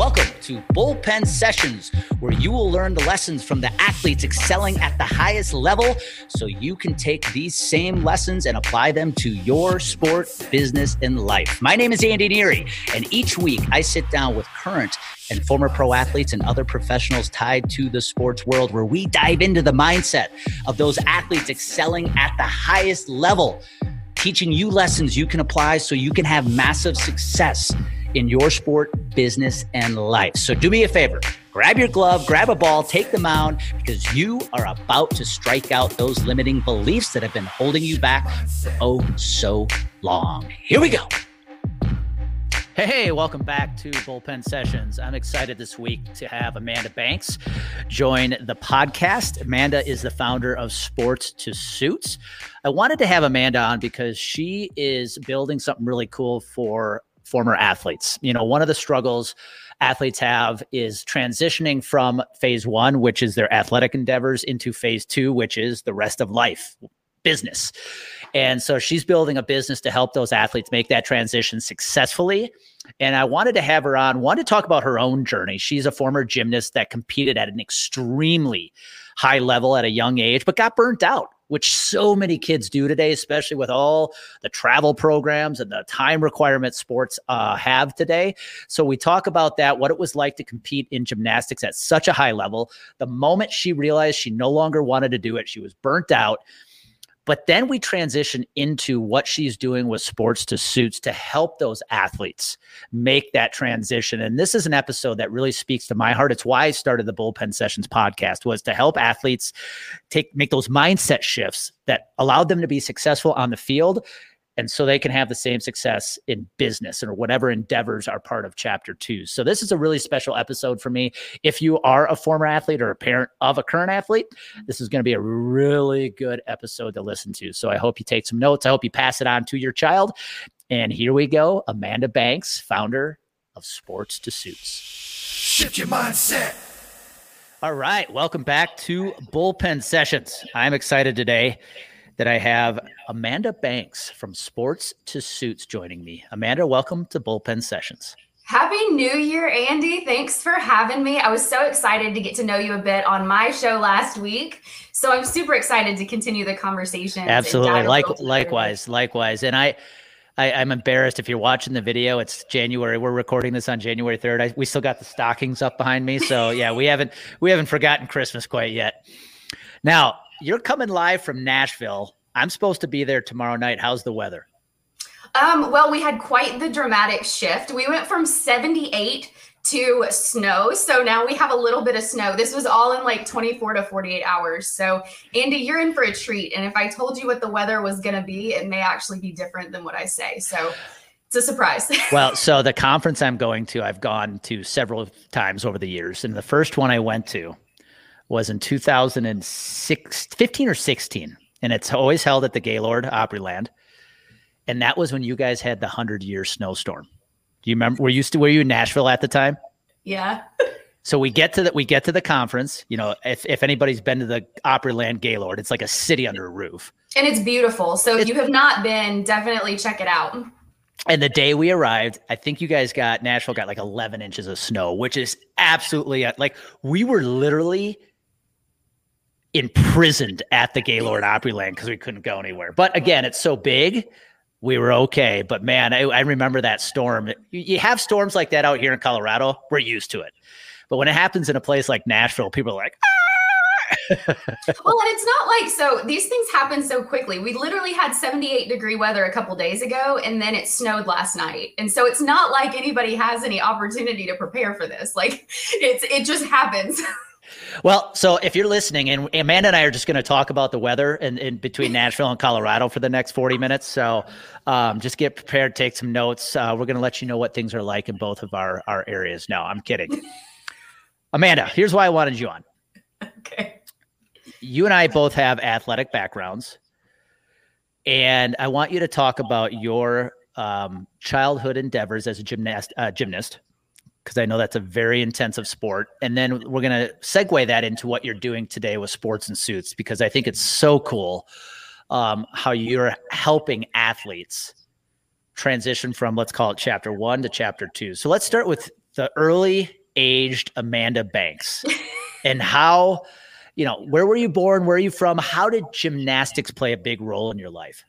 Welcome to Bullpen Sessions, where you will learn the lessons from the athletes excelling at the highest level so you can take these same lessons and apply them to your sport, business, and life. My name is Andy Neary, and each week I sit down with current and former pro athletes and other professionals tied to the sports world where we dive into the mindset of those athletes excelling at the highest level teaching you lessons you can apply so you can have massive success in your sport, business, and life. So do me a favor grab your glove, grab a ball, take the mound because you are about to strike out those limiting beliefs that have been holding you back for oh so long. Here we go. Hey, welcome back to Bullpen Sessions. I'm excited this week to have Amanda Banks join the podcast. Amanda is the founder of Sports to Suits. I wanted to have Amanda on because she is building something really cool for former athletes. You know, one of the struggles athletes have is transitioning from phase one, which is their athletic endeavors, into phase two, which is the rest of life, business. And so she's building a business to help those athletes make that transition successfully. And I wanted to have her on, wanted to talk about her own journey. She's a former gymnast that competed at an extremely high level at a young age, but got burnt out which so many kids do today, especially with all the travel programs and the time requirements sports uh, have today. So we talk about that, what it was like to compete in gymnastics at such a high level. The moment she realized she no longer wanted to do it, she was burnt out. But then we transition into what she's doing with sports to suits to help those athletes make that transition. And this is an episode that really speaks to my heart. It's why I started the Bullpen Sessions podcast was to help athletes take make those mindset shifts that allowed them to be successful on the field and so they can have the same success in business or whatever endeavors are part of chapter two. So this is a really special episode for me. If you are a former athlete or a parent of a current athlete, this is going to be a really good episode to listen to. So I hope you take some notes. I hope you pass it on to your child. And here we go. Amanda Banks, founder of Sports to Suits. Shift your mindset. All right. Welcome back to Bullpen Sessions. I'm excited today that I have Amanda Banks from Sports to Suits joining me. Amanda, welcome to Bullpen Sessions. Happy New Year, Andy. Thanks for having me. I was so excited to get to know you a bit on my show last week. So I'm super excited to continue the conversation. Absolutely. Like likewise, likewise. And I I, am embarrassed if you're watching the video. It's January. We're recording this on January 3rd. I, we still got the stockings up behind me. So yeah, we haven't we haven't forgotten Christmas quite yet. Now, you're coming live from Nashville. I'm supposed to be there tomorrow night. How's the weather? Um, well, we had quite the dramatic shift. We went from 78 to snow. So now we have a little bit of snow. This was all in like 24 to 48 hours. So, Andy, you're in for a treat. And if I told you what the weather was going to be, it may actually be different than what I say. So, it's a surprise. well, so the conference I'm going to, I've gone to several times over the years. And the first one I went to, was in 2015 or 16, and it's always held at the Gaylord Opryland. And that was when you guys had the hundred year snowstorm. Do you remember? Were you still were you in Nashville at the time? Yeah. So we get to the we get to the conference. You know, if, if anybody's been to the Opryland Gaylord, it's like a city under a roof. And it's beautiful. So if you have not been, definitely check it out. And the day we arrived, I think you guys got Nashville got like 11 inches of snow, which is absolutely like we were literally imprisoned at the Gaylord Opryland because we couldn't go anywhere. But again, it's so big, we were okay. But man, I, I remember that storm. You, you, have storms like that out here in Colorado. We're used to it. But when it happens in a place like Nashville, people are like, ah! well, and it's not like so these things happen so quickly. We literally had 78 degree weather a couple days ago, and then it snowed last night. And so it's not like anybody has any opportunity to prepare for this. Like it's it just happens. Well, so if you're listening, and Amanda and I are just going to talk about the weather in, in between Nashville and Colorado for the next 40 minutes. So um, just get prepared, take some notes. Uh, we're going to let you know what things are like in both of our, our areas. No, I'm kidding. Amanda, here's why I wanted you on. Okay. You and I both have athletic backgrounds. And I want you to talk about your um, childhood endeavors as a gymnast, uh, gymnast because I know that's a very intensive sport. And then we're going to segue that into what you're doing today with sports and suits because I think it's so cool um, how you're helping athletes transition from let's call it chapter one to chapter two. So let's start with the early aged Amanda Banks and how, you know, where were you born? Where are you from? How did gymnastics play a big role in your life?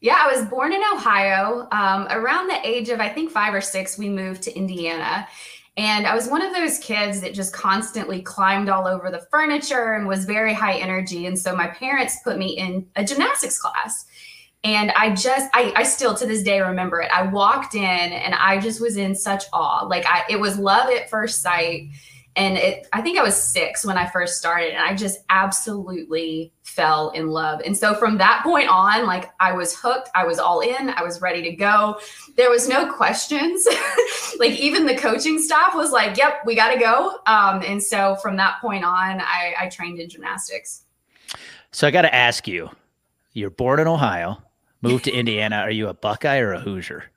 Yeah, I was born in Ohio. Um, around the age of, I think, five or six, we moved to Indiana. And I was one of those kids that just constantly climbed all over the furniture and was very high energy. And so my parents put me in a gymnastics class. And I just, I, I still to this day remember it. I walked in and I just was in such awe. Like I, it was love at first sight and it i think i was six when i first started and i just absolutely fell in love. And so from that point on like i was hooked i was all in i was ready to go. There was no questions. Like even the coaching staff was like yep we got to go. Um, and so from that point on I, I trained in gymnastics. So i got to ask you you're born in ohio moved to indiana. Are you a buckeye or a hoosier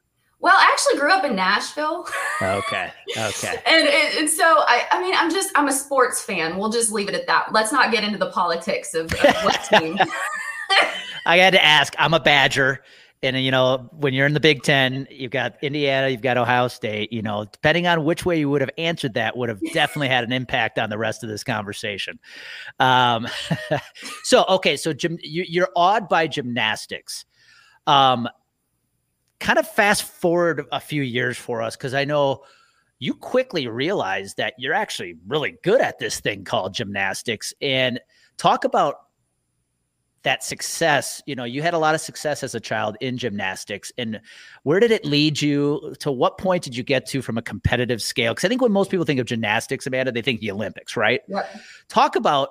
well, I actually grew up in Nashville. okay. Okay. and, and, and so I, I mean, I'm just I'm a sports fan. We'll just leave it at that. Let's not get into the politics of, of what team. I had to ask. I'm a Badger. And you know, when you're in the Big Ten, you've got Indiana, you've got Ohio State. You know, depending on which way you would have answered that, would have definitely had an impact on the rest of this conversation. Um, so okay, so gym, you, you're awed by gymnastics. Um, kind of fast forward a few years for us because I know you quickly realized that you're actually really good at this thing called gymnastics. And talk about that success. You know you had a lot of success as a child in gymnastics. And where did it lead you? To what point did you get to from a competitive scale? Because i think when most people think of gymnastics amanda they think the olympics right? Yep. talk about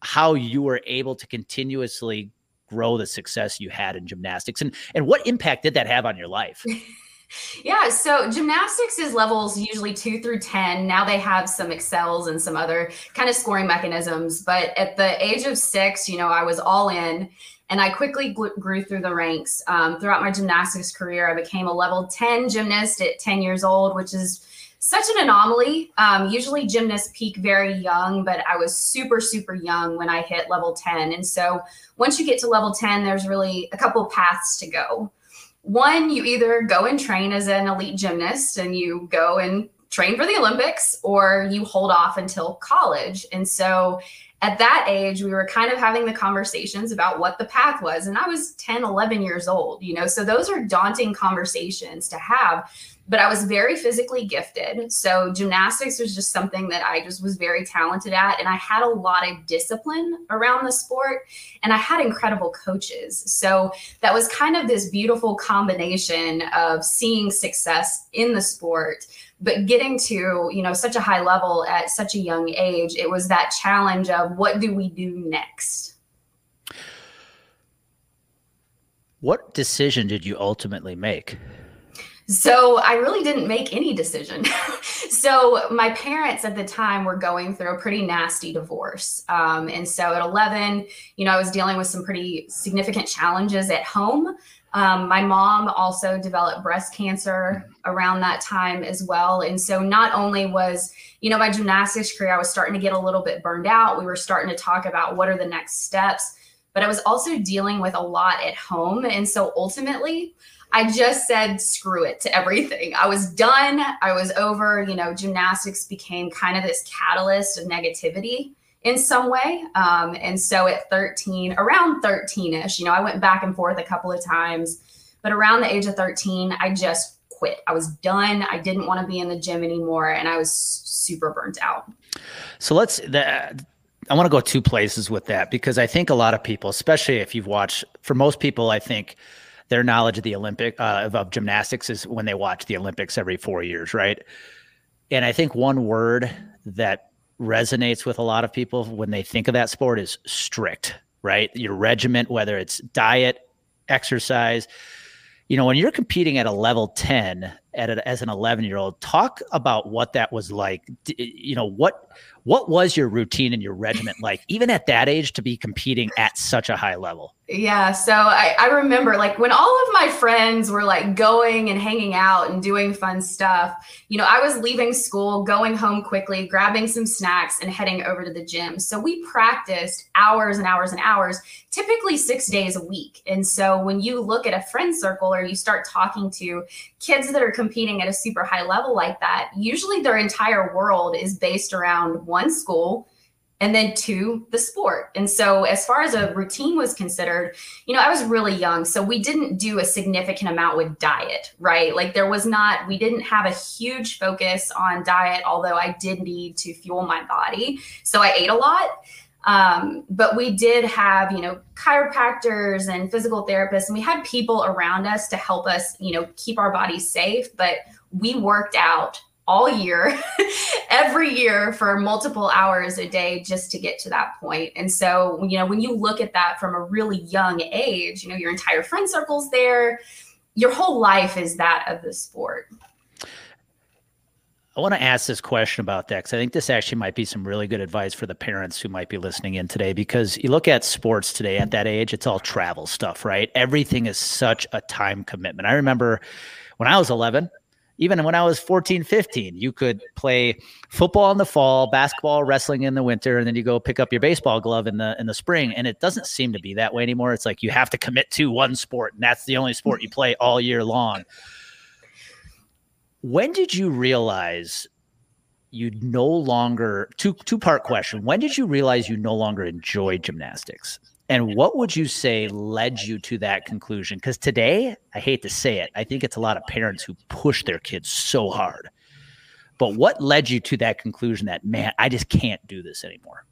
how you were able to continuously grow the success you had in gymnastics and and what impact did that have on your life yeah so gymnastics is levels usually 2 through 10 now they have some excels and some other kind of scoring mechanisms but at the age of 6 you know i was all in and I quickly grew through the ranks. Um, throughout my gymnastics career, I became a level 10 gymnast at 10 years old, which is such an anomaly. Um, usually gymnasts peak very young, but I was super, super young when I hit level 10. And so once you get to level 10, there's really a couple paths to go. One, you either go and train as an elite gymnast and you go and train for the Olympics, or you hold off until college. And so at that age, we were kind of having the conversations about what the path was. And I was 10, 11 years old, you know, so those are daunting conversations to have but I was very physically gifted. So gymnastics was just something that I just was very talented at. And I had a lot of discipline around the sport and I had incredible coaches. So that was kind of this beautiful combination of seeing success in the sport but getting to you know such a high level at such a young age it was that challenge of what do we do next what decision did you ultimately make so I really didn't make any decision. so my parents at the time were going through a pretty nasty divorce. Um, and so at 11, you know, I was dealing with some pretty significant challenges at home. Um, my mom also developed breast cancer around that time as well. And so not only was, you know, my gymnastics career, I was starting to get a little bit burned out. We were starting to talk about what are the next steps, but I was also dealing with a lot at home. And so ultimately, I just said screw it to everything. I was done. I was over. You know, gymnastics became kind of this catalyst of negativity in some way. Um, and so at 13, around 13 ish, you know, I went back and forth a couple of times, but around the age of 13, I just quit. I was done. I didn't want to be in the gym anymore. And I was super burnt out. So let's, the, I want to go two places with that because I think a lot of people, especially if you've watched, for most people, I think their knowledge of the Olympic uh, of, of gymnastics is when they watch the Olympics every four years, right? And I think one word that resonates with a lot of people when they think of that sport is strict, right? Your regiment, whether it's diet, exercise, you know, when you're competing at a level 10 at a, as an 11 year old, talk about what that was like. Eh, you know, what, what was your routine and your regiment like, even at that age to be competing at such a high level? Yeah. So I, I remember like when all of my friends were like going and hanging out and doing fun stuff, you know, I was leaving school, going home quickly, grabbing some snacks and heading over to the gym. So we practiced hours and hours and hours, typically six days a week. And so when you look at a friend circle or you start talking to kids that are competing at a super high level like that, usually their entire world is based around one school and then two the sport. And so as far as a routine was considered you know i was really young so we didn't do a significant amount with diet right? Like there was not we didn't have a huge focus on diet although i did need to fuel my body. So i ate a lot um, but we did have, you know, chiropractors and physical therapists, and we had people around us to help us, you know, keep our bodies safe. But we worked out all year, every year for multiple hours a day just to get to that point. And so, you know, when you look at that from a really young age, you know, your entire friend circle's there, your whole life is that of the sport. I want to ask this question about that because I think this actually might be some really good advice for the parents who might be listening in today. Because you look at sports today at that age, it's all travel stuff, right? Everything is such a time commitment. I remember when I was 11, even when I was 14, 15, you could play football in the fall, basketball, wrestling in the winter, and then you go pick up your baseball glove in the in the spring. And it doesn't seem to be that way anymore. It's like you have to commit to one sport, and that's the only sport you play all year long. When did you realize you no longer two two part question? When did you realize you no longer enjoy gymnastics? And what would you say led you to that conclusion? Because today, I hate to say it, I think it's a lot of parents who push their kids so hard. But what led you to that conclusion that, man, I just can't do this anymore?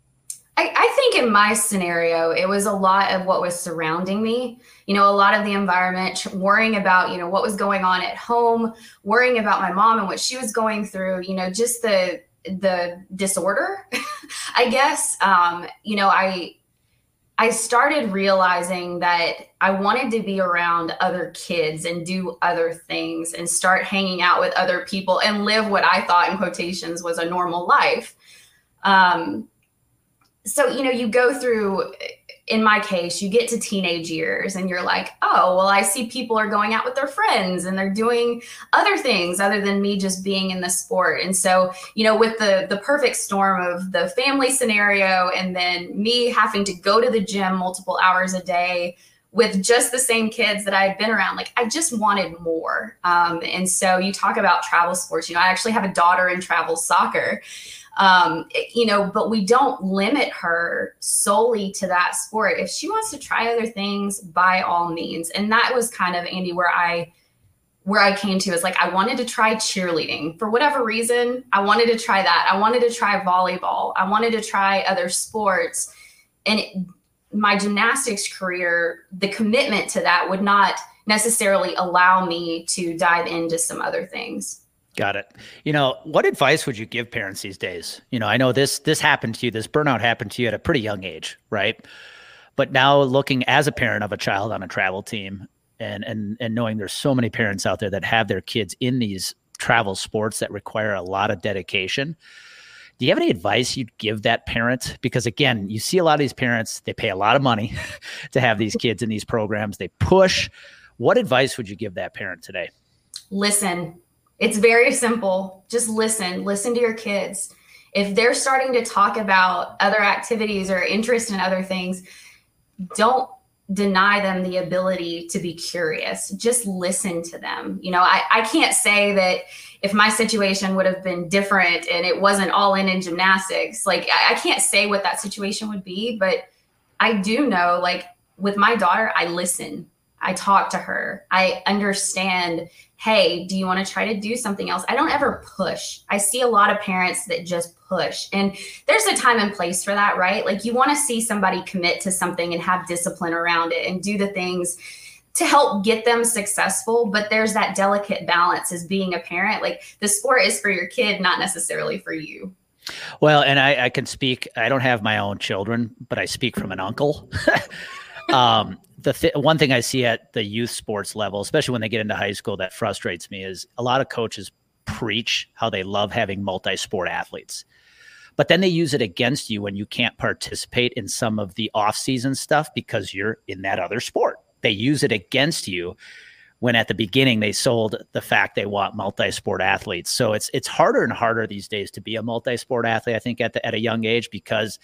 I, I, think in my scenario, it was a lot of what was surrounding me. You know, a lot of the environment, worrying about, you know, what was going on at home, worrying about my mom and what she was going through, you know, just the the disorder, I guess. Um, you know, I I started realizing that I wanted to be around other kids and do other things and start hanging out with other people and live what I thought in quotations was a normal life. Um, so, you know, you go through in my case, you get to teenage years and you're like, oh, well, I see people are going out with their friends and they're doing other things other than me just being in the sport. And so, you know, with the the perfect storm of the family scenario and then me having to go to the gym multiple hours a day with just the same kids that I had been around, like I just wanted more. Um, and so you talk about travel sports, you know, I actually have a daughter in travel soccer um, you know, but we don't limit her solely to that sport. If she wants to try other things, by all means. And that was kind of Andy where I where I came to is like I wanted to try cheerleading for whatever reason. I wanted to try that. I wanted to try volleyball. I wanted to try other sports. And it, my gymnastics career, the commitment to that would not necessarily allow me to dive into some other things. Got it. You know, what advice would you give parents these days? You know, I know this this happened to you, this burnout happened to you at a pretty young age, right? But now looking as a parent of a child on a travel team and and and knowing there's so many parents out there that have their kids in these travel sports that require a lot of dedication. Do you have any advice you'd give that parent? Because again, you see a lot of these parents, they pay a lot of money to have these kids in these programs. They push. What advice would you give that parent today? Listen, it's very simple. Just listen, listen to your kids. If they're starting to talk about other activities or interest in other things, don't deny them the ability to be curious. Just listen to them. You know, I, I can't say that if my situation would have been different and it wasn't all in in gymnastics, like I, I can't say what that situation would be, but I do know, like with my daughter, I listen. I talk to her. I understand hey, do you want to try to do something else? I don't ever push. I see a lot of parents that just push. And there's a time and place for that, right? Like you want to see somebody commit to something and have discipline around it and do the things to help get them successful. But there's that delicate balance as being a parent. Like the sport is for your kid, not necessarily for you. Well, and I, I can speak, I don't have my own children, but I speak from an uncle. um, the th- one thing I see at the youth sports level, especially when they get into high school, that frustrates me is a lot of coaches preach how they love having multi-sport athletes, but then they use it against you when you can't participate in some of the off-season stuff because you're in that other sport. They use it against you when at the beginning they sold the fact they want multi-sport athletes. So it's it's harder and harder these days to be a multi-sport athlete. I think at the, at a young age because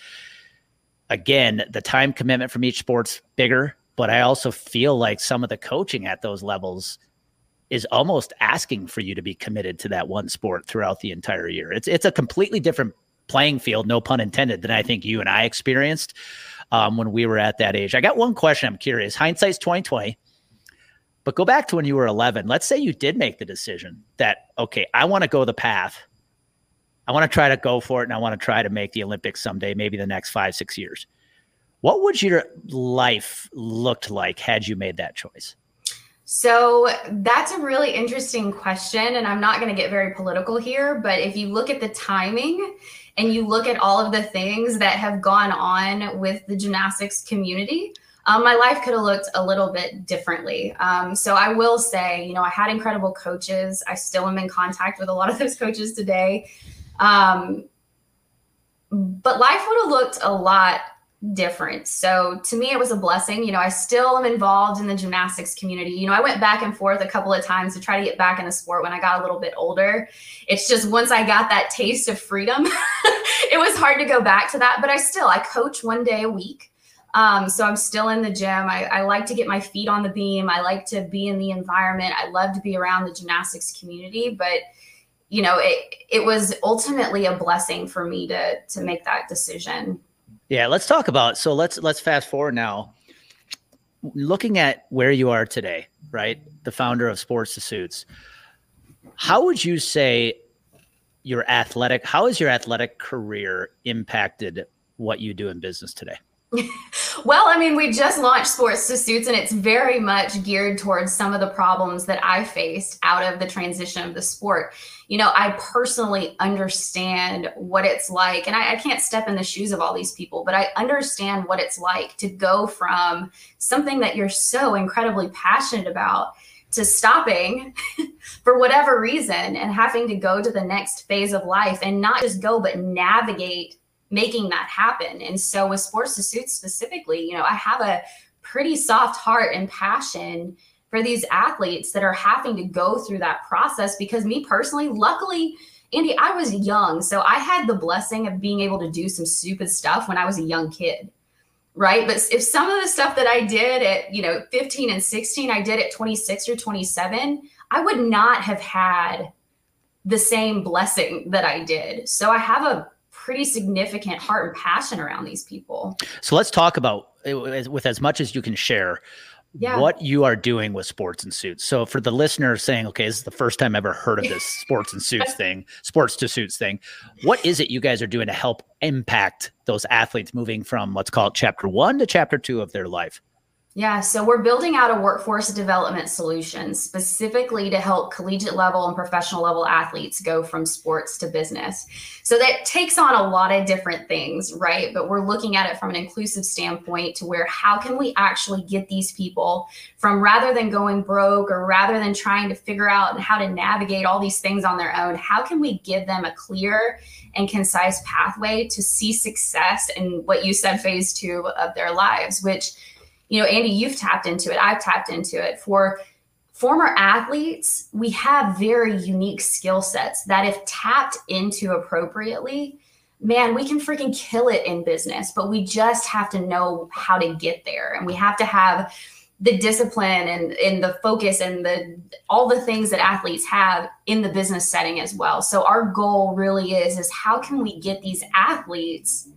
again the time commitment from each sport's bigger but I also feel like some of the coaching at those levels is almost asking for you to be committed to that one sport throughout the entire year. It's it's a completely different playing field, no pun intended, than I think you and I experienced um, when we were at that age. I got one question. I'm curious. Hindsight's 2020. But go back to when you were 11. Let's say you did make the decision that, okay, I want to go the path. I want to try to go for it and I want to try to make the Olympics someday, maybe the next five, six years. What would your life looked like had you made that choice? So that's a really interesting question. And I'm not going to get very political here, but if you look at the timing and you look at all of the things that have gone on with the gymnastics community, um, my life could have looked a little bit differently. Um, so I will say, you know, I had incredible coaches. I still am in contact with a lot of those coaches today. Um, but life would have looked a lot different. So to me, it was a blessing. You know, I still am involved in the gymnastics community. You know, I went back and forth a couple of times to try to get back in the sport when I got a little bit older. It's just once I got that taste of freedom, it was hard to go back to that. But I still, I coach one day a week. Um, so I'm still in the gym. I, I like to get my feet on the beam. I like to be in the environment. I love to be around the gymnastics community, but you know, it it was ultimately a blessing for me to to make that decision. Yeah, let's talk about so let's let's fast forward now. Looking at where you are today, right? The founder of Sports to Suits. How would you say your athletic how has your athletic career impacted what you do in business today? Well, I mean, we just launched Sports to Suits, and it's very much geared towards some of the problems that I faced out of the transition of the sport. You know, I personally understand what it's like, and I, I can't step in the shoes of all these people, but I understand what it's like to go from something that you're so incredibly passionate about to stopping for whatever reason and having to go to the next phase of life and not just go, but navigate making that happen. And so with sports to suits specifically, you know, I have a pretty soft heart and passion for these athletes that are having to go through that process because me personally, luckily, Andy, I was young. So I had the blessing of being able to do some stupid stuff when I was a young kid. Right. But if some of the stuff that I did at, you know, 15 and 16, I did at 26 or 27, I would not have had the same blessing that I did. So I have a pretty significant heart and passion around these people. So let's talk about eh, with as much as you can share yeah. what you are doing with sports and suits. So for the listener saying, okay, this is the first time I ever heard of this sports and suits thing, sports to suits thing. What is it you guys are doing to help impact those athletes moving from let's call it chapter one to chapter two of their life? Yeah, so we're building out a workforce development solution specifically to help collegiate level and professional level athletes go from sports to business. So that takes on a lot of different things, right? But we're looking at it from an inclusive standpoint to where how can we actually get these people from rather than going broke or rather than trying to figure out how to navigate all these things on their own, how can we give them a clear and concise pathway to see success in what you said, phase two of their lives, which you know, Andy, you've tapped into it. I've tapped into it. For former athletes, we have very unique skill sets that, if tapped into appropriately, man, we can freaking kill it in business, but we just have to know how to get there. And we have to have the discipline and, and the focus and the all the things that athletes have in the business setting as well. So our goal really is is how can we get these athletes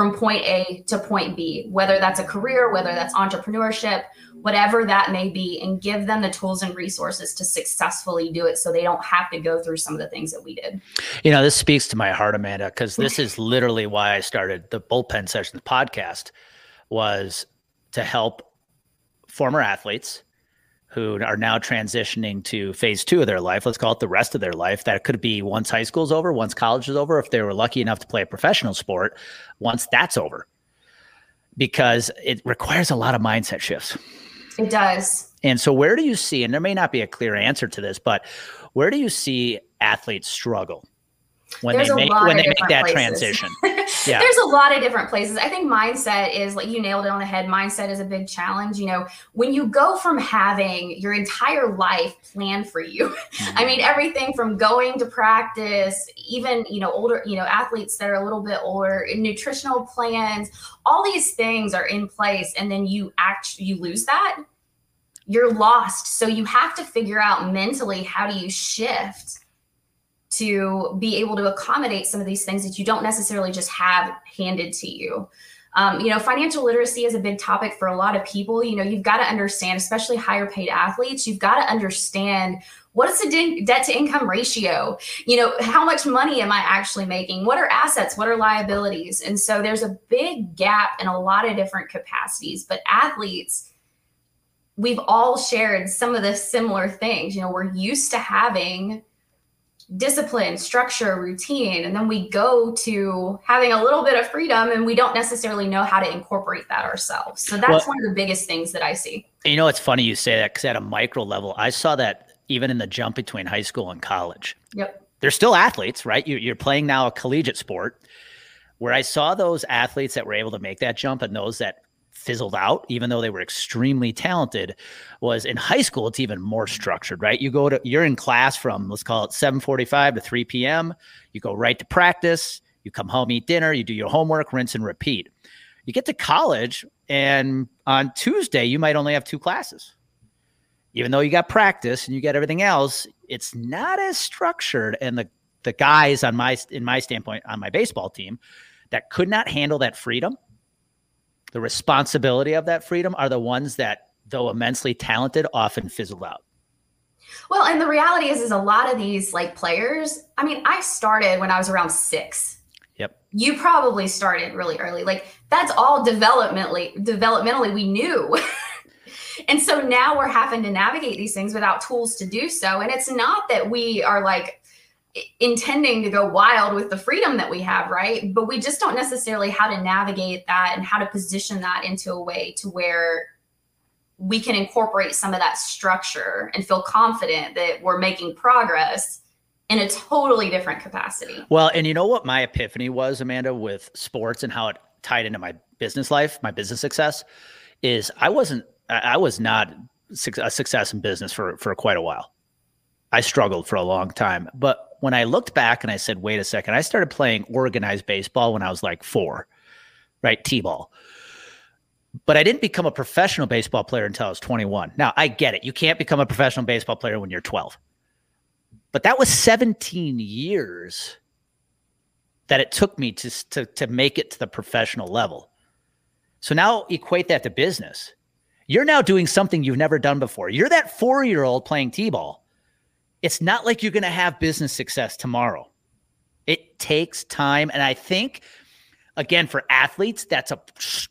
from point A to point B, whether that's a career, whether that's entrepreneurship, whatever that may be, and give them the tools and resources to successfully do it so they don't have to go through some of the things that we did. You know, this speaks to my heart, Amanda, because this is literally why I started the Bullpen Sessions podcast was to help former athletes who are now transitioning to phase two of their life. Let's call it the rest of their life. That could be once high school's over, once college is over, if they were lucky enough to play a professional sport, once that's over. Because it requires a lot of mindset shifts. It does. And so, where do you see, and there may not be a clear answer to this, but where do you see athletes struggle when There's they make when they make that places. transition. yeah. There's a lot of different places. I think mindset is like you nailed it on the head. Mindset is a big challenge. You know, when you go from having your entire life planned for you, mm-hmm. I mean everything from going to practice, even you know older, you know athletes that are a little bit older, nutritional plans, all these things are in place, and then you act you lose that you're lost. So you have to figure out mentally how do you shift to be able to accommodate some of these things that you don't necessarily just have handed to you. Um, you know, financial literacy is a big topic for a lot of people. You know, you've got to understand, especially higher paid athletes, you've got to understand what is the de- debt to income ratio? You know, how much money am I actually making? What are assets? What are liabilities? And so there's a big gap in a lot of different capacities. But athletes, we've all shared some of the similar things. You know, we're used to having discipline, structure, routine. And then we go to having a little bit of freedom and we don't necessarily know how to incorporate that ourselves. So that's well, one of the biggest things that I see. You know, it's funny you say that because at a micro level, I saw that even in the jump between high school and college. Yep. They're still athletes, right? You're playing now a collegiate sport. Where I saw those athletes that were able to make that jump and those that fizzled out, even though they were extremely talented, was in high school, it's even more structured, right? You go to, you're in class from, let's call it 745 to 3 p.m. You go right to practice. You come home, eat dinner, you do your homework, rinse and repeat. You get to college, and on Tuesday, you might only have two classes. Even though you got practice and you get everything else, it's not as structured. And the, the guys on my, in my standpoint, on my baseball team that could not handle that freedom – the responsibility of that freedom are the ones that, though immensely talented, often fizzle out. Well, and the reality is, is a lot of these like players. I mean, I started when I was around six. Yep. You probably started really early. Like that's all developmentally developmentally we knew. and so now we're having to navigate these things without tools to do so. And it's not that we are like intending to go wild with the freedom that we have, right? But we just don't necessarily how to navigate that and how to position that into a way to where we can incorporate some of that structure and feel confident that we're making progress in a totally different capacity. Well, and you know what my epiphany was, Amanda, with sports and how it tied into my business life, my business success, is I wasn't, I was not a success in business for for quite a while. I struggled for a long time, but when I looked back and I said, wait a second, I started playing organized baseball when I was like four, right? T ball. But I didn't become a professional baseball player until I was 21. Now, I get it. You can't become a professional baseball player when you're 12. But that was 17 years that it took me to, to, to make it to the professional level. So now equate that to business. You're now doing something you've never done before. You're that four year old playing T ball it's not like you're going to have business success tomorrow. It takes time. And I think, again, for athletes, that's a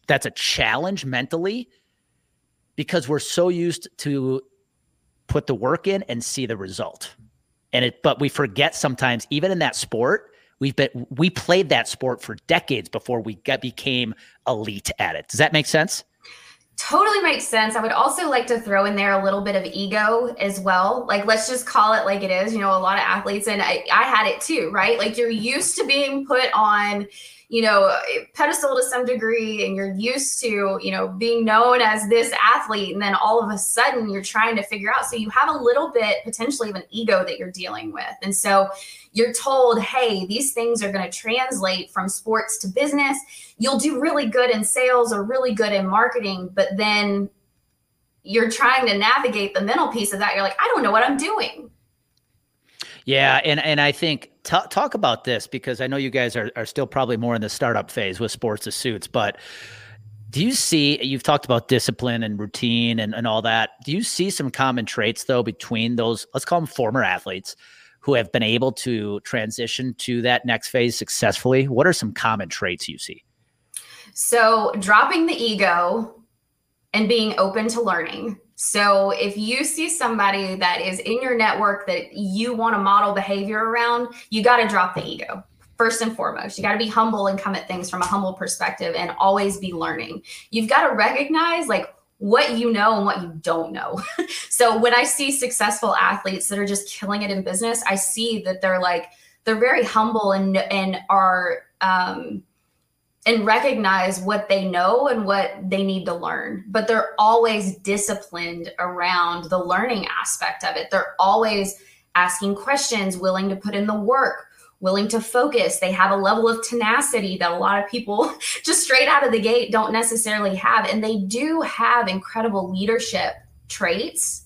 that's a challenge mentally because we're so used to put the work in and see the result. And it, but we forget sometimes, even in that sport, we've been we played that sport for decades before we got became elite at it. Does that make sense? Totally makes sense. I would also like to throw in there a little bit of ego as well. Like, let's just call it like it is. You know, a lot of athletes, and I, I had it too, right? Like, you're used to being put on, you know, pedestal to some degree, and you're used to, you know, being known as this athlete. And then all of a sudden, you're trying to figure out. So, you have a little bit potentially of an ego that you're dealing with. And so, you're told, hey, these things are going to translate from sports to business. You'll do really good in sales or really good in marketing, but then you're trying to navigate the mental piece of that. You're like, I don't know what I'm doing. Yeah, and and I think t- talk about this because I know you guys are are still probably more in the startup phase with sports to suits, but do you see you've talked about discipline and routine and, and all that do you see some common traits though between those let's call them former athletes who have been able to transition to that next phase successfully? What are some common traits you see? So, dropping the ego and being open to learning. So, if you see somebody that is in your network that you want to model behavior around, you got to drop the ego first and foremost. You got to be humble and come at things from a humble perspective and always be learning. You've got to recognize like what you know and what you don't know. so when I see successful athletes that are just killing it in business, I see that they're like they're very humble and and are um and recognize what they know and what they need to learn. But they're always disciplined around the learning aspect of it. They're always asking questions, willing to put in the work, willing to focus. They have a level of tenacity that a lot of people just straight out of the gate don't necessarily have. And they do have incredible leadership traits.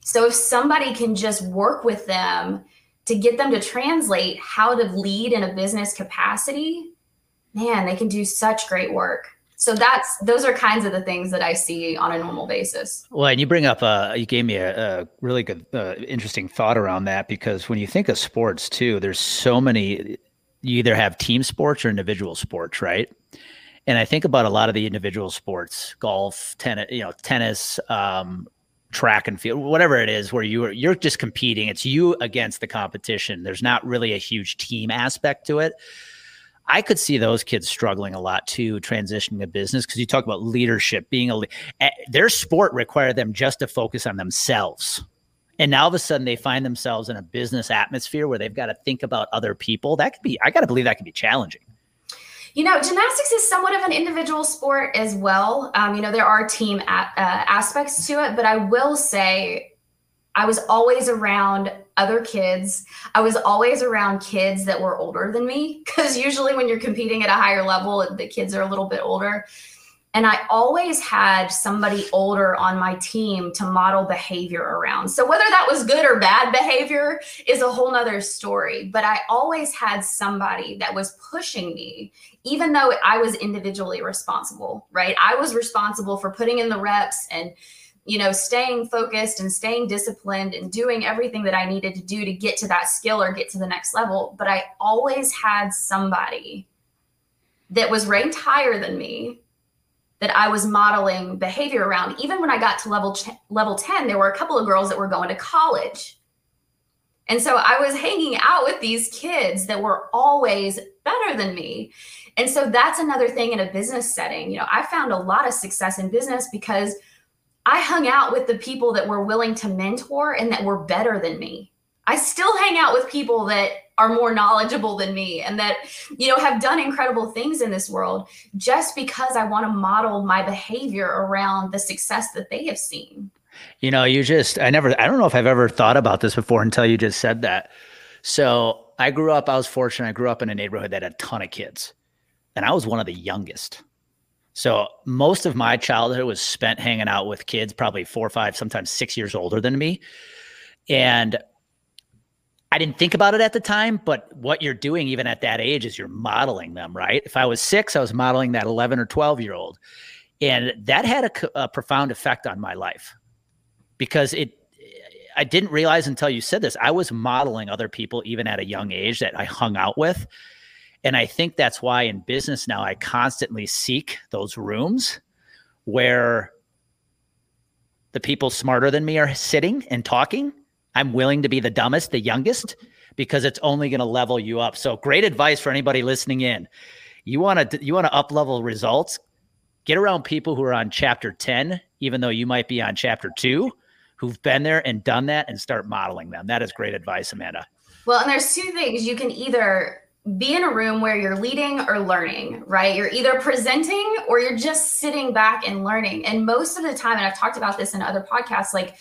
So if somebody can just work with them to get them to translate how to lead in a business capacity, man, they can do such great work. So that's those are kinds of the things that I see on a normal basis. Well, and you bring up uh you gave me a, a really good uh, interesting thought around that because when you think of sports too, there's so many you either have team sports or individual sports, right? And I think about a lot of the individual sports, golf, tennis, you know, tennis, um, track and field, whatever it is, where you are you're just competing. It's you against the competition. There's not really a huge team aspect to it. I could see those kids struggling a lot too, transitioning to business because you talk about leadership, being a eh, their sport required them just to focus on themselves. And now all of a sudden they find themselves in a business atmosphere where they've got to think about other people. That could be, I got to believe that could be challenging. You know, gymnastics is somewhat of an individual sport as well. Um, you know, there are team uh, aspects to it, but I will say I was always around other kids. I was always around kids that were older than me because usually when you're competing at a higher level, the kids are a little bit older. And I always had somebody older on my team to model behavior around. So whether that was good or bad behavior is a whole nother story. But I always had somebody that was pushing me, even though I was individually responsible, right? I was responsible for putting in the reps and you know, staying focused and staying disciplined and doing everything that I needed to do to get to that skill or get to the next level. But I always had somebody that was ranked higher than me that I was modeling behavior around. Even when I got to level ch- level 10, there were a couple of girls that were going to college. And so I was hanging out with these kids that were always better than me. And so that's another thing in a business setting. You know, I found a lot of success in business because I hung out with the people that were willing to mentor and that were better than me. I still hang out with people that are more knowledgeable than me and that you know have done incredible things in this world just because I want to model my behavior around the success that they have seen. You know, you just I never I don't know if I've ever thought about this before until you just said that. So, I grew up I was fortunate I grew up in a neighborhood that had a ton of kids. And I was one of the youngest. So most of my childhood was spent hanging out with kids, probably four, or five, sometimes six years older than me. And I didn't think about it at the time, but what you're doing even at that age is you're modeling them, right? If I was six, I was modeling that 11 or 12 year old. And that had a, a profound effect on my life because it, I didn't realize until you said this, I was modeling other people even at a young age that I hung out with. And I think that's why in business now I constantly seek those rooms where the people smarter than me are sitting and talking I'm willing to be the dumbest, the youngest, because it's only going to level you up. So great advice for anybody listening in. You want to you want to up level results. Get around people who are on chapter 10, even though you might be on chapter 2, who've been there and done that and start modeling them. That is great advice, Amanda. Well, and there's two things you can either be in a room where you're leading or learning, right? You're either presenting or you're just sitting back and learning. And most of the time, and I've talked about this in other podcasts, like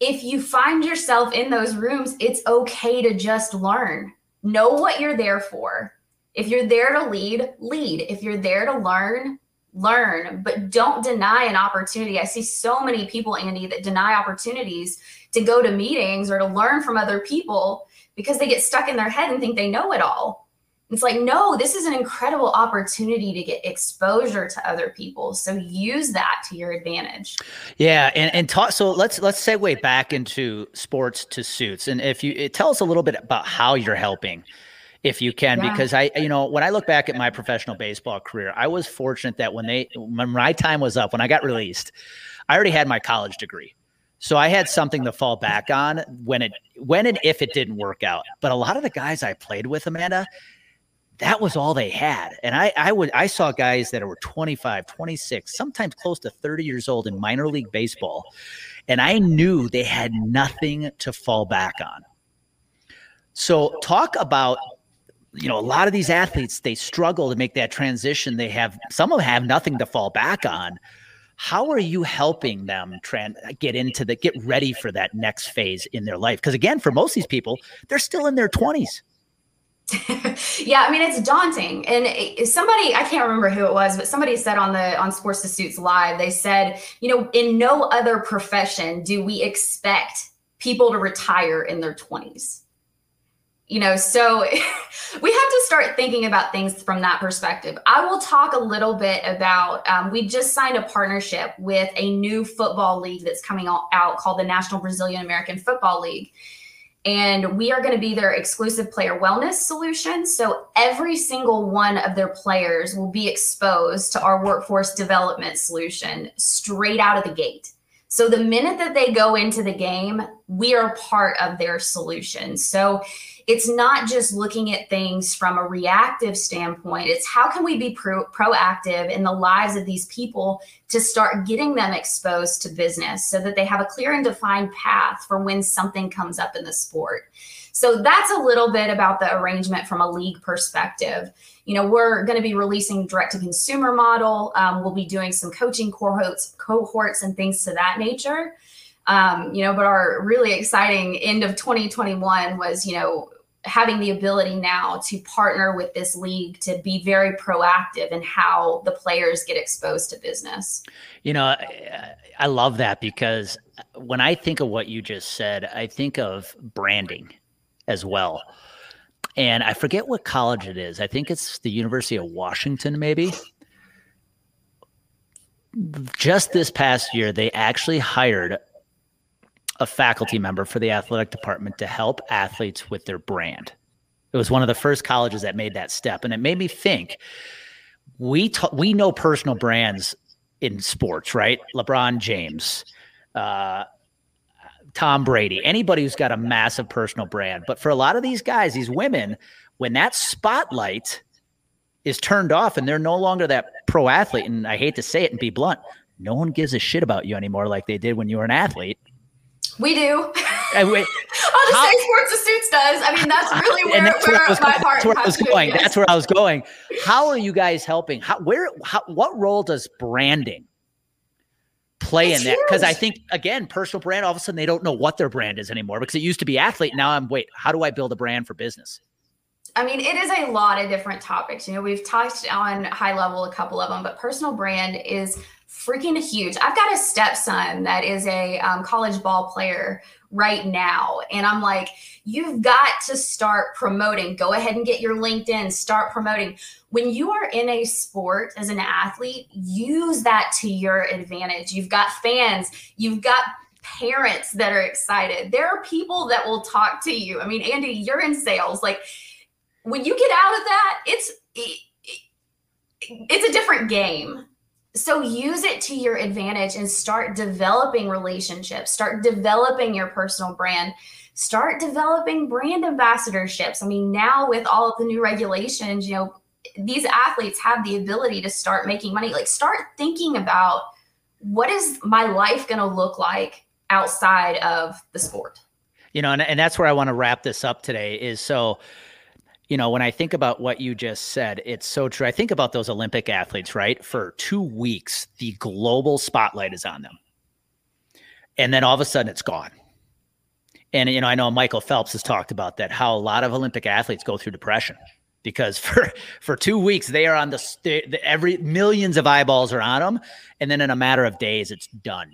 if you find yourself in those rooms, it's okay to just learn. Know what you're there for. If you're there to lead, lead. If you're there to learn, learn, but don't deny an opportunity. I see so many people, Andy, that deny opportunities to go to meetings or to learn from other people because they get stuck in their head and think they know it all. It's like, no, this is an incredible opportunity to get exposure to other people. So use that to your advantage. Yeah, and and talk. So let's let's segue back into sports to suits, and if you eh, tell us a little bit about how you're helping, if you can, yeah. because I, you know, when I look back at my professional baseball career, I was fortunate that when they when my time was up, when I got released, I already had my college degree. So I had something to fall back on when it when and if it didn't work out. But a lot of the guys I played with, Amanda, that was all they had. And I, I would, I saw guys that were 25, 26, sometimes close to 30 years old in minor league baseball. And I knew they had nothing to fall back on. So talk about, you know, a lot of these athletes, they struggle to make that transition. They have, some of them have nothing to fall back on. How are you helping them tran- get into the, get ready for that next phase in their life? Because again, for most of these people, they're still in their 20s yeah, I mean it's daunting. And eh, eh, somebody I can't remember who it was, but somebody said on the on Sports to Suits live, they said, you know, in no other profession do we expect people to retire in their 20s. You know, so we have to start thinking about things from that perspective. I will talk a little bit about. Um, we just signed a partnership with a new football league that's coming out called the National Brazilian American Football League and we are going to be their exclusive player wellness solution. So every single one of their players will be exposed to our workforce development solution straight out of the gate. So the minute that they go into the game, we are part of their solution. So it's not just looking at things from a reactive standpoint. It's how can we be pro- proactive in the lives of these people to start getting them exposed to business so that they have a clear and defined path for when something comes up in the sport. So that's a little bit about the arrangement from a league perspective. You know, we're going to be releasing direct to consumer model. Um, we'll be doing some coaching cohorts, cohorts and things to that nature. Um, you know, but our really exciting end of 2021 was, you know, having the ability now to partner with this league to be very proactive in how the players get exposed to business. You know, I, I love that because when I think of what you just said, I think of branding as well. And I forget what college it is. I think it's the University of Washington, maybe. Just this past year, they actually hired a faculty member for the athletic department to help athletes with their brand. It was one of the first colleges that made that step, and it made me think. We ta- we know personal brands in sports, right? LeBron James, uh, Tom Brady, anybody who's got a massive personal brand. But for a lot of these guys, these women, when that spotlight is turned off and they're no longer that pro athlete, and I hate to say it and be blunt, no one gives a shit about you anymore like they did when you were an athlete. We do. And wait, I'll just how, say Sports to Suits does. I mean, that's really where, that's where, where was, my heart that's where I was going. That's where I was going. How are you guys helping? How where how, what role does branding play it's in that? Because I think again, personal brand, all of a sudden they don't know what their brand is anymore because it used to be athlete. Now I'm wait, how do I build a brand for business? I mean, it is a lot of different topics. You know, we've touched on high level a couple of them, but personal brand is freaking huge. I've got a stepson that is a um, college ball player right now. And I'm like, you've got to start promoting. Go ahead and get your LinkedIn, start promoting. When you are in a sport as an athlete, use that to your advantage. You've got fans, you've got parents that are excited. There are people that will talk to you. I mean, Andy, you're in sales. Like when you get out of that, it's it, it's a different game so use it to your advantage and start developing relationships. Start developing your personal brand. Start developing brand ambassadorships. I mean now with all of the new regulations you know these athletes have the ability to start making money. Like start thinking about what is my life going to look like outside of the sport. You know and, and that's where i want to wrap this up today is so you know, when I think about what you just said, it's so true. I think about those Olympic athletes, right? For two weeks, the global spotlight is on them. And then all of a sudden it's gone. And, you know, I know Michael Phelps has talked about that, how a lot of Olympic athletes go through depression because for, for two weeks, they are on the, the every millions of eyeballs are on them. And then in a matter of days, it's done.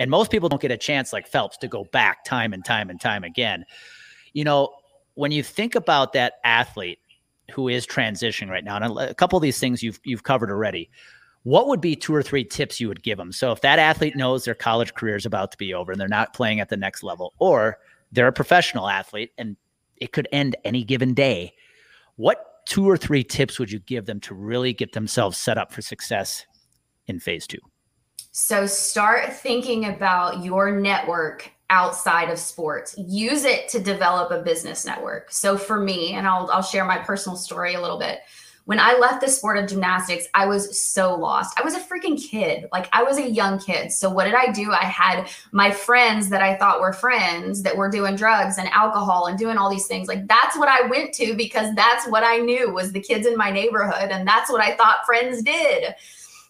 And most people don't get a chance like Phelps to go back time and time and time again. You know, when you think about that athlete who is transitioning right now, and a couple of these things you've you've covered already, what would be two or three tips you would give them? So if that athlete knows their college career is about to be over and they're not playing at the next level, or they're a professional athlete and it could end any given day, what two or three tips would you give them to really get themselves set up for success in phase two? So start thinking about your network outside of sports. Use it to develop a business network. So for me, and I'll I'll share my personal story a little bit. When I left the sport of gymnastics, I was so lost. I was a freaking kid. Like I was a young kid. So what did I do? I had my friends that I thought were friends that were doing drugs and alcohol and doing all these things. Like that's what I went to because that's what I knew was the kids in my neighborhood and that's what I thought friends did.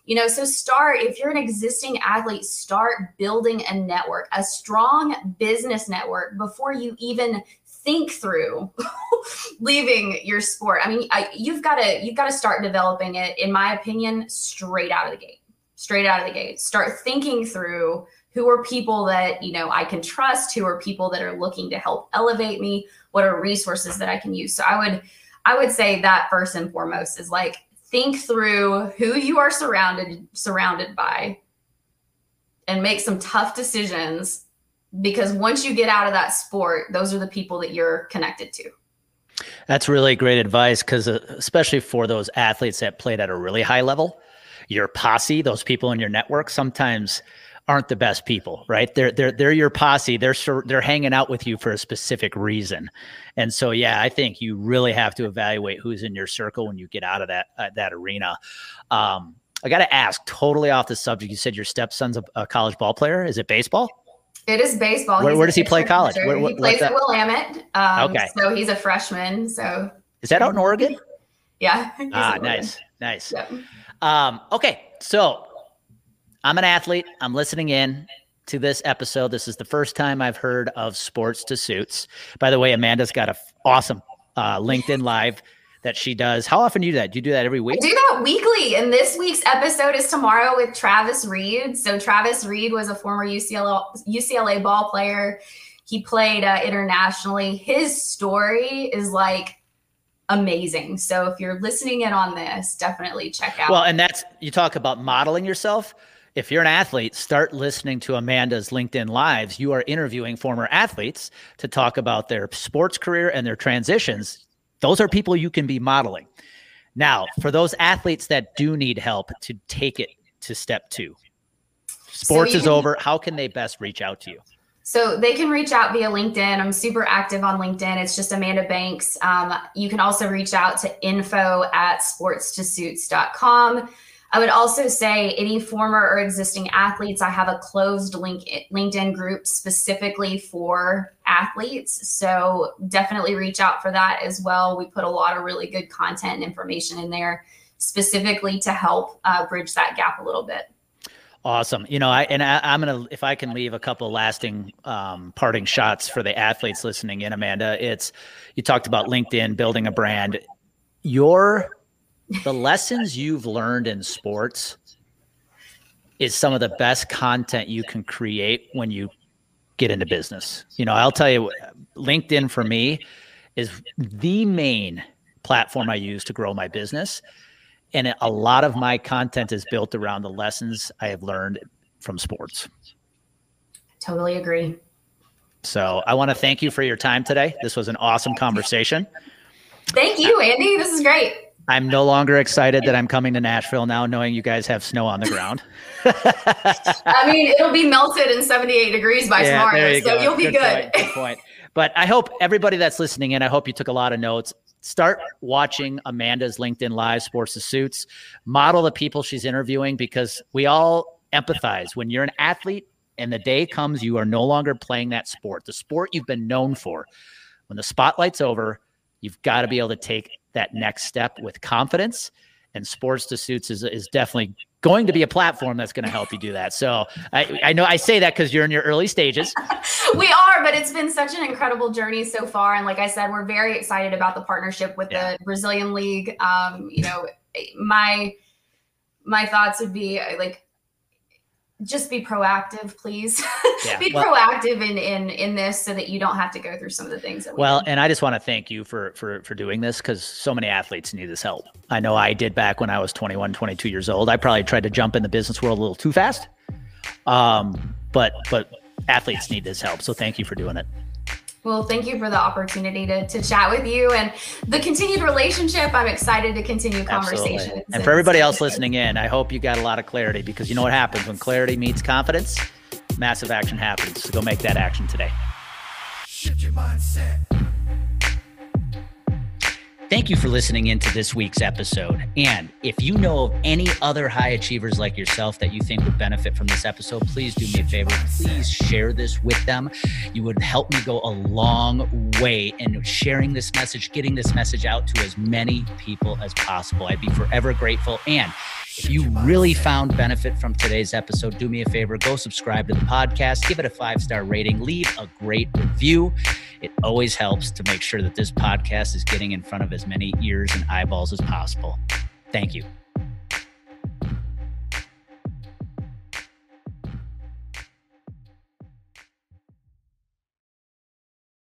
You know, so start, if you're an existing athlete, start building a network, a strong business network before you even think through leaving your sport. I mean, I, you've got to you've got to start developing it, in my opinion, straight out of the gate. Straight out of the gate. Start thinking through who are people that you know I can trust, who are people that are looking to help elevate me, what are resources that I can use. So I would I would say that first and foremost is like think through who you are surrounded surrounded by and make some tough decisions because once you get out of that sport, those are the people that you're connected to. That's really great advice because, uh, especially for those athletes that played at a really high level, your posse, those people in your network, sometimes aren't the best people, right? They're they're they're your posse. They're they're hanging out with you for a specific reason, and so yeah, I think you really have to evaluate who's in your circle when you get out of that uh, that arena. Um, I got to ask, totally off the subject. You said your stepson's a, a college ball player. Is it baseball? It is baseball. Where, where does he play college? Where, he plays at Willamette. Um, okay. So he's a freshman. So is that out in Oregon? Yeah. Ah, nice, nice. Yep. Um, okay, so I'm an athlete. I'm listening in to this episode. This is the first time I've heard of sports to suits. By the way, Amanda's got a f- awesome uh, LinkedIn live that she does. How often do you do that? Do you do that every week? I do that weekly. And this week's episode is tomorrow with Travis Reed. So Travis Reed was a former UCLA UCLA ball player. He played uh, internationally. His story is like amazing. So if you're listening in on this, definitely check out. Well, and that's you talk about modeling yourself. If you're an athlete, start listening to Amanda's LinkedIn Lives. You are interviewing former athletes to talk about their sports career and their transitions those are people you can be modeling. Now, for those athletes that do need help to take it to step two, sports so is can, over. How can they best reach out to you? So they can reach out via LinkedIn. I'm super active on LinkedIn. It's just Amanda Banks. Um, you can also reach out to info at sportstosuits.com. I would also say any former or existing athletes, I have a closed link LinkedIn group specifically for athletes. So definitely reach out for that as well. We put a lot of really good content and information in there specifically to help uh, bridge that gap a little bit. Awesome. You know, I and I, am gonna if I can leave a couple lasting um, parting shots for the athletes listening in, Amanda. It's you talked about LinkedIn building a brand. Your the lessons you've learned in sports is some of the best content you can create when you get into business. You know, I'll tell you, LinkedIn for me is the main platform I use to grow my business. And a lot of my content is built around the lessons I have learned from sports. Totally agree. So I want to thank you for your time today. This was an awesome conversation. Thank you, Andy. This is great. I'm no longer excited that I'm coming to Nashville now, knowing you guys have snow on the ground. I mean, it'll be melted in 78 degrees by yeah, tomorrow, you so go. you'll be good. Good point, good point. But I hope everybody that's listening in, I hope you took a lot of notes. Start watching Amanda's LinkedIn Live Sports to Suits. Model the people she's interviewing because we all empathize. When you're an athlete and the day comes, you are no longer playing that sport, the sport you've been known for. When the spotlight's over, you've got to be able to take that next step with confidence. And Sports to Suits is, is definitely going to be a platform that's going to help you do that. So I, I know I say that because you're in your early stages. we are, but it's been such an incredible journey so far. And like I said, we're very excited about the partnership with yeah. the Brazilian League. Um, you know, my my thoughts would be like just be proactive, please. Yeah, be well, proactive in in in this so that you don't have to go through some of the things that we Well, and I just want to thank you for for for doing this cuz so many athletes need this help. I know I did back when I was 21, 22 years old. I probably tried to jump in the business world a little too fast. Um, but but athletes need this help. So thank you for doing it. Well, thank you for the opportunity to, to chat with you and the continued relationship. I'm excited to continue conversations. Absolutely. And for everybody else listening in, I hope you got a lot of clarity because you know what happens when clarity meets confidence? Massive action happens. So go make that action today. Shift your mindset. Thank you for listening into this week's episode. And if you know of any other high achievers like yourself that you think would benefit from this episode, please do me a favor. Please share this with them. You would help me go a long way in sharing this message, getting this message out to as many people as possible. I'd be forever grateful. And you really found benefit from today's episode, do me a favor, go subscribe to the podcast, give it a five star rating, leave a great review. It always helps to make sure that this podcast is getting in front of as many ears and eyeballs as possible. Thank you.